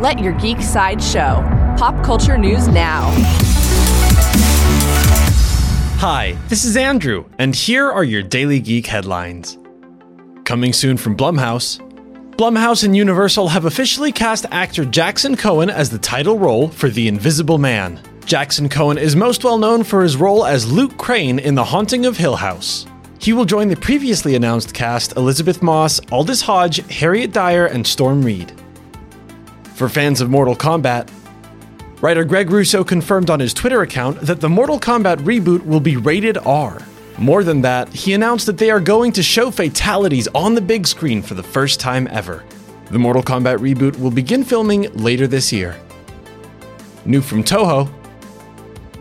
Let your geek side show. Pop culture news now. Hi, this is Andrew, and here are your Daily Geek headlines. Coming soon from Blumhouse. Blumhouse and Universal have officially cast actor Jackson Cohen as the title role for The Invisible Man. Jackson Cohen is most well known for his role as Luke Crane in The Haunting of Hill House. He will join the previously announced cast Elisabeth Moss, Aldis Hodge, Harriet Dyer, and Storm Reid. For fans of Mortal Kombat, writer Greg Russo confirmed on his Twitter account that the Mortal Kombat reboot will be rated R. More than that, he announced that they are going to show fatalities on the big screen for the first time ever. The Mortal Kombat reboot will begin filming later this year. New from Toho,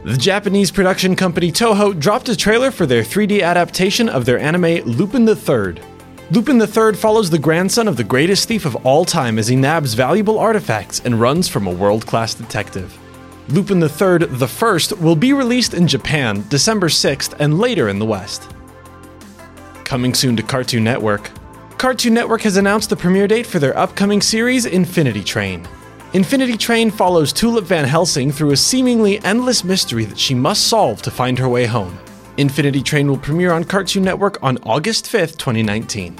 the Japanese production company Toho dropped a trailer for their 3D adaptation of their anime Lupin the Third. Lupin III follows the grandson of the greatest thief of all time as he nabs valuable artifacts and runs from a world-class detective. Lupin III The First will be released in Japan December 6th and later in the West. Coming soon to Cartoon Network. Cartoon Network has announced the premiere date for their upcoming series Infinity Train. Infinity Train follows Tulip Van Helsing through a seemingly endless mystery that she must solve to find her way home. Infinity Train will premiere on Cartoon Network on August 5th, 2019.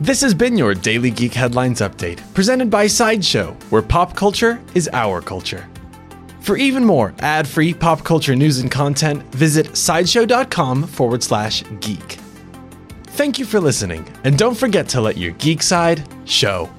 This has been your Daily Geek Headlines Update, presented by Sideshow, where pop culture is our culture. For even more ad free pop culture news and content, visit sideshow.com forward slash geek. Thank you for listening, and don't forget to let your geek side show.